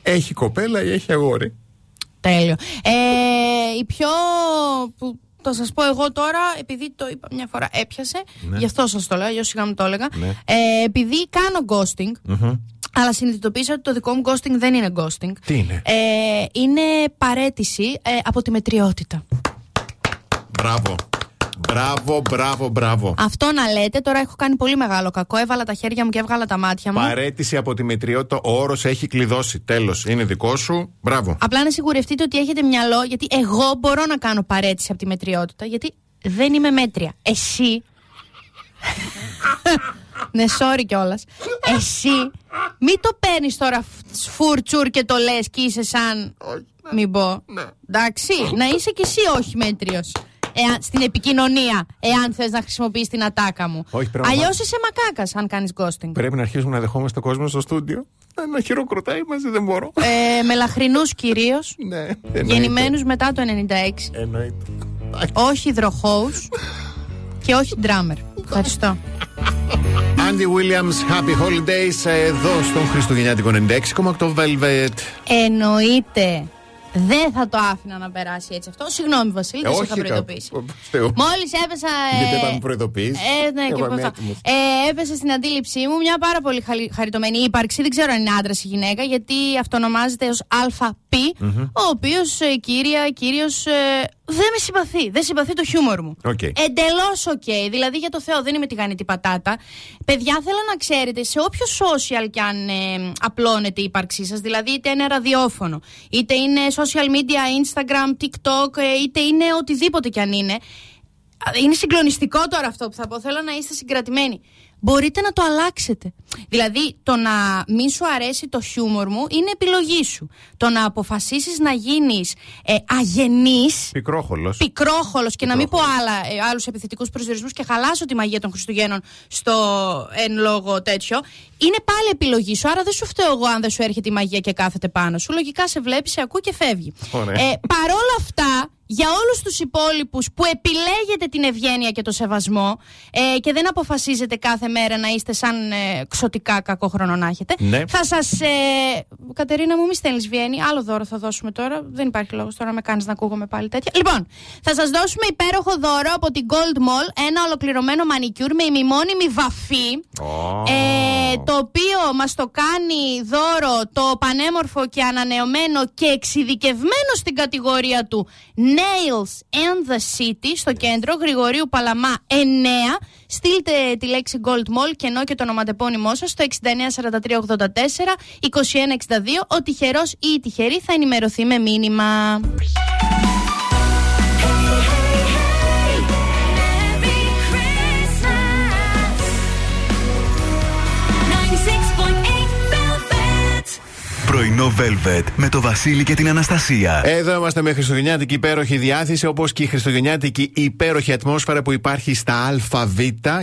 έχει κοπέλα ή έχει αγόρι. Τέλειο. Ε, η πιο. που θα σας πω εγώ τώρα, επειδή το είπα μια φορά, έπιασε. Γι' αυτό σας το λέω, αλλιώ σιγά μου το έλεγα. Ναι. Ε, επειδή κάνω ghosting, αλλά συνειδητοποίησα ότι το δικό μου ghosting δεν είναι ghosting. Τι είναι; Ε, είναι παρέτηση ε, από τη μετριότητα. Μπράβο. Μπράβο, μπράβο, μπράβο. Αυτό να λέτε, τώρα έχω κάνει πολύ μεγάλο κακό. Έβαλα τα χέρια μου και έβγαλα τα μάτια μου. Παρέτηση από τη μετριότητα, ο όρος έχει κλειδώσει. Τέλος. Είναι δικό σου. Μπράβο. Απλά να σιγουρευτείτε ότι έχετε μυαλό, γιατί εγώ μπορώ να κάνω παρέτηση από τη μετριότητα, γιατί δεν είμαι μέτρια. Εσύ. ναι, sorry κιόλας. Εσύ, μην το παίρνεις τώρα φ- φουρτσουρ και το λες και είσαι σαν. Μην πω. Εντάξει, να είσαι κι εσύ όχι μέτριος. Εάν, στην επικοινωνία, εάν θες να χρησιμοποιήσει την ατάκα μου. Όχι, πρέπει να Αλλιώς μάθεις. είσαι μακάκας αν κάνεις ghosting. Πρέπει να αρχίσουμε να δεχόμαστε κόσμο στο στούντιο. Να χειροκροτάει μαζί, δεν μπορώ. Ε, με λαχρινού κυρίως. Ναι, εννοείται. Γεννημένους μετά το 96. Εννοείται. όχι υδροχώου και όχι ντράμερ. Ευχαριστώ. Andy Williams, Happy Holidays, εδώ στον Χριστουγεννιάτικο 96,8 Velvet. Εννοείται. Δεν θα το άφηνα να περάσει έτσι αυτό. Συγγνώμη, Βασίλη, δεν σε είχα όχι, προειδοποιήσει. κα- Θεού. Μόλις έπεσα. ε, Γιατί όταν με προειδοποιείς, Ε, ναι, και εγώ είμαι πώς θα- έτοιμος. ε, έπεσε στην αντίληψή μου μια πάρα πολύ χαλι- χαριτωμένη ύπαρξη. Δεν ξέρω αν είναι άντρας ή γυναίκα, γιατί αυτονομάζεται ως ΑΠ, ο οποίος ε, κύρια, κύριος δεν με συμπαθεί. Δεν συμπαθεί το χιούμορ μου. Οκ. Εντελώς οκ. Δηλαδή για το Θεό δεν είμαι τηγανιτή πατάτα. Παιδιά, θέλω να ξέρετε, σε όποιο social κι αν ε, απλώνεται η ύπαρξή σας, δηλαδή είτε είναι ραδιόφωνο, είτε είναι social media, Instagram, TikTok, ε, είτε είναι οτιδήποτε κι αν είναι. Α, Είναι συγκλονιστικό τώρα αυτό που θα πω. Θέλω να είστε συγκρατημένοι. Μπορείτε να το αλλάξετε. Δηλαδή, το να μην σου αρέσει το χιούμορ μου είναι επιλογή σου. Το να αποφασίσεις να γίνεις ε, αγενής, Πικρόχολος. πικρόχολος και να μην πω άλλα, ε, άλλους επιθετικούς προσδιορισμούς και χαλάσω τη μαγεία των Χριστουγέννων στο εν λόγω τέτοιο. Είναι πάλι επιλογή σου. Άρα δεν σου φταίω εγώ αν δεν σου έρχεται η μαγεία και κάθεται πάνω σου. Λογικά σε βλέπει, σε ακούει και φεύγει. Ωραία. Ε, παρόλα αυτά, για όλους τους υπόλοιπους που επιλέγετε την ευγένεια και το σεβασμό ε, και δεν αποφασίζετε κάθε μέρα να είστε σαν ε, ξωτικά κακό χρόνο να έχετε, Ναι. θα σας... Ε, Κατερίνα μου, μη στέλνεις Βιέννη, άλλο δώρο θα δώσουμε τώρα. Δεν υπάρχει λόγος τώρα να με κάνεις να ακούγομαι πάλι τέτοια. Λοιπόν, θα σας δώσουμε υπέροχο δώρο από την Gold Mall, ένα ολοκληρωμένο μανικιούρ με ημιμόνιμη βαφή. Ε, το οποίο μας το κάνει δώρο το πανέμορφο και ανανεωμένο και εξειδικευμένο στην κατηγορία του Nails and the City στο κέντρο Γρηγορίου Παλαμά 9. Στείλτε τη λέξη Gold Mall και ενώ και το ονοματεπώνυμό σας στο 694384 2162. Ο τυχερός ή η τυχερή θα ενημερωθεί με μήνυμα. Πρωινό Velvet με το Βασίλη και την Αναστασία. Εδώ είμαστε με χριστουγεννιάτικη υπέροχη διάθεση, όπως και η χριστουγεννιάτικη υπέροχη ατμόσφαιρα που υπάρχει στα ΑΒ.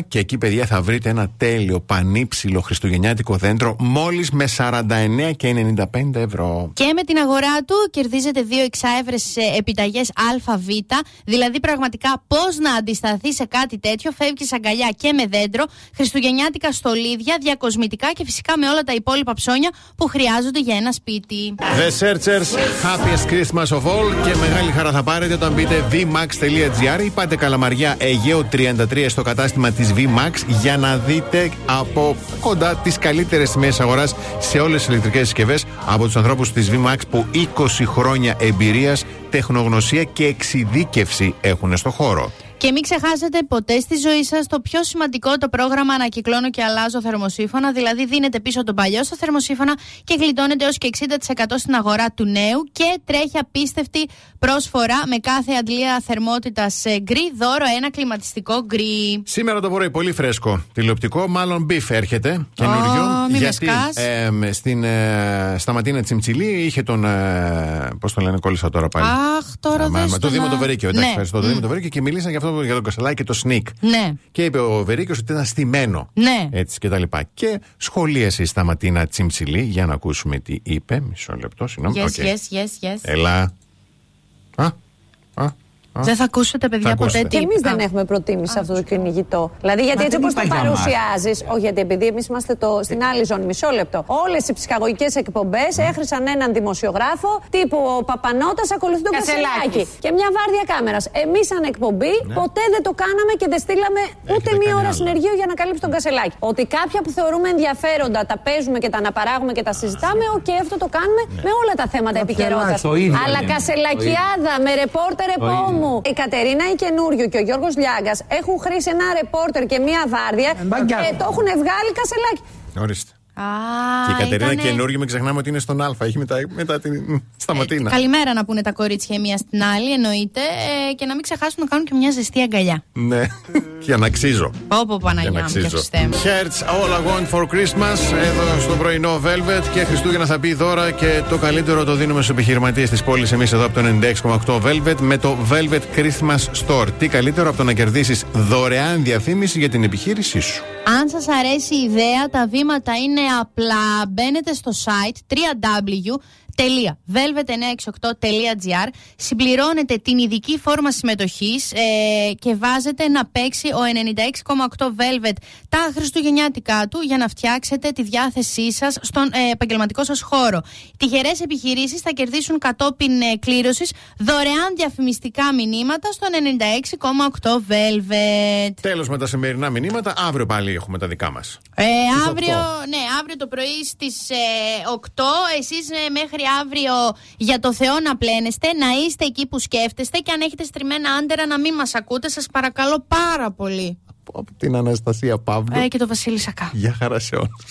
Και εκεί, παιδιά, θα βρείτε ένα τέλειο πανύψηλο χριστουγεννιάτικο δέντρο μόλις με 49 και 95 ευρώ. Και με την αγορά του κερδίζετε δύο εξάευρες επιταγές ΑΒ. Δηλαδή, πραγματικά πώς να αντισταθεί σε κάτι τέτοιο. Φεύγει αγκαλιά και με δέντρο, χριστουγεννιάτικα στολίδια, διακοσμητικά και φυσικά με όλα τα υπόλοιπα ψώνια που χρειάζονται για ένα σπίτι. The Searchers, happiest Christmas of all και μεγάλη χαρά θα πάρετε όταν μπείτε vmax.gr ή πάτε καλαμαριά Αιγαίο 33 στο κατάστημα της VMAX για να δείτε από κοντά τις καλύτερες τιμές αγοράς σε όλες τις ηλεκτρικές συσκευές από τους ανθρώπους της VMAX που 20 χρόνια εμπειρίας, τεχνογνωσία και εξειδίκευση έχουν στο χώρο. Και μην ξεχάσετε ποτέ στη ζωή σας το πιο σημαντικό το πρόγραμμα Ανακυκλώνω και αλλάζω θερμοσύφωνα. Δηλαδή, δίνετε πίσω τον παλιό στο θερμοσύφωνα και γλιτώνετε έως και 60% στην αγορά του νέου. Και τρέχει απίστευτη προσφορά με κάθε αντλία θερμότητας Gree. Δώρο ένα κλιματιστικό Gree. Σήμερα το πρωί πολύ φρέσκο τηλεοπτικό, μάλλον beef έρχεται, καινούριο. Ω, μη με γιατί σκάς. ε, με- στην, ε, Σταματίνα Τσιμτσιλή είχε τον. Ε, Πώς το λένε, κόλλησα τώρα πάλι. Αχ, τώρα Α, μα- δες μα το το Δήμο να- το Βερίκιο, εντάξει, Ναι. ευχαριστώ. Το Δήμο το Βερίκιο και μιλήσαν για αυτό για τον Κασελάκη και το Snik. Ναι. Και είπε ο Βερίκιο ότι ήταν στημένο. Ναι. Έτσι και τα λοιπά. Και σχολίασε η Σταματίνα Τσιμτσιλή για να ακούσουμε τι είπε. Μισό λεπτό, συγγνώμη. Yes, Οκ. yes, yes, yes. Έλα. Α, α, α. Δεν θα ακούσετε, παιδιά, Θα ποτέ ακούσετε. τι. Και εμείς Α. δεν έχουμε προτίμηση σε αυτό το κυνηγητό. Δηλαδή, γιατί Μα έτσι δεν όπως το υπάρχει για μας. παρουσιάζεις, όχι γιατί επειδή εμείς είμαστε το, στην άλλη ζώνη, μισό λεπτό. Όλες οι ψυχαγωγικές εκπομπές έχρισαν έναν δημοσιογράφο τύπου ο Παπανότα ακολουθεί τον Κασελάκης. Κασελάκη. Και μια βάρδια κάμερας. Εμείς, σαν εκπομπή, ποτέ δεν το κάναμε και δεν στείλαμε ούτε κάνει μία ώρα άλλο. συνεργείο για να καλύψει τον Κασελάκη. Ότι κάποια που θεωρούμε ενδιαφέροντα τα παίζουμε και τα αναπαράγουμε και τα συζητάμε, οκ, αυτό το κάνουμε με όλα τα θέματα επικαιρότητα. το ίδιος Αλλά γίνεται. Κασελακιάδα με ρεπόρτερ επόμου. Η Κατερίνα η καινούριο και ο Γιώργος Λιάγκας έχουν χρήσει ένα ρεπόρτερ και μία βάρδια μπαγκιά. και το έχουν βγάλει Κασελάκη. Ορίστε. Α, Και η Κατερίνα ήτανε- καινούργια, μην ξεχνάμε ότι είναι στον Α. Έχει μετά, μετά την Σταματίνα. Καλημέρα να πούνε τα κορίτσια η μία στην άλλη, εννοείται. Ε, και να μην ξεχάσουν να κάνουν και μια ζεστή αγκαλιά. Ναι, για να αξίζω. Πω πω Για Παναγιά να μου και αξίζω. Χριστέ μου. Hertz All I Want for Christmas εδώ στο πρωινό Velvet και Χριστούγεννα θα πει δώρα και το καλύτερο το δίνουμε στους επιχειρηματίες της πόλης. Εμείς εδώ από το 96,8 Velvet με το Velvet Christmas Store. Τι καλύτερο από το να κερδίσεις δωρεάν διαφήμιση για την επιχείρησή σου. Αν σας αρέσει η ιδέα, τα βήματα είναι απλά. Μπαίνετε στο site www.velvet968.gr Συμπληρώνετε την ειδική φόρμα συμμετοχής ε, και βάζετε να παίξει ο 96,8 Velvet τα χριστουγεννιάτικά του για να φτιάξετε τη διάθεσή σας στον ε, επαγγελματικό σας χώρο. Τυχερές επιχειρήσεις θα κερδίσουν κατόπιν ε, κλήρωσης δωρεάν διαφημιστικά μηνύματα στο 96,8 Velvet. Τέλος με τα σημερινά μηνύματα. Αύριο πάλι έχουμε τα δικά μας. Ε, Στις αύριο, 8. ναι, αύριο το πρωί στις ε, 8 εσείς ε, μέχρι αύριο για το Θεό να πλένεστε, να είστε εκεί που σκέφτεστε και αν έχετε στριμμένα άντερα να μην μας ακούτε, σας παρακαλώ πάρα πολύ. Από την Αναστασία Παύλου. Ε, και το Βασίλη Σακά. Γεια χαρά σε όλους.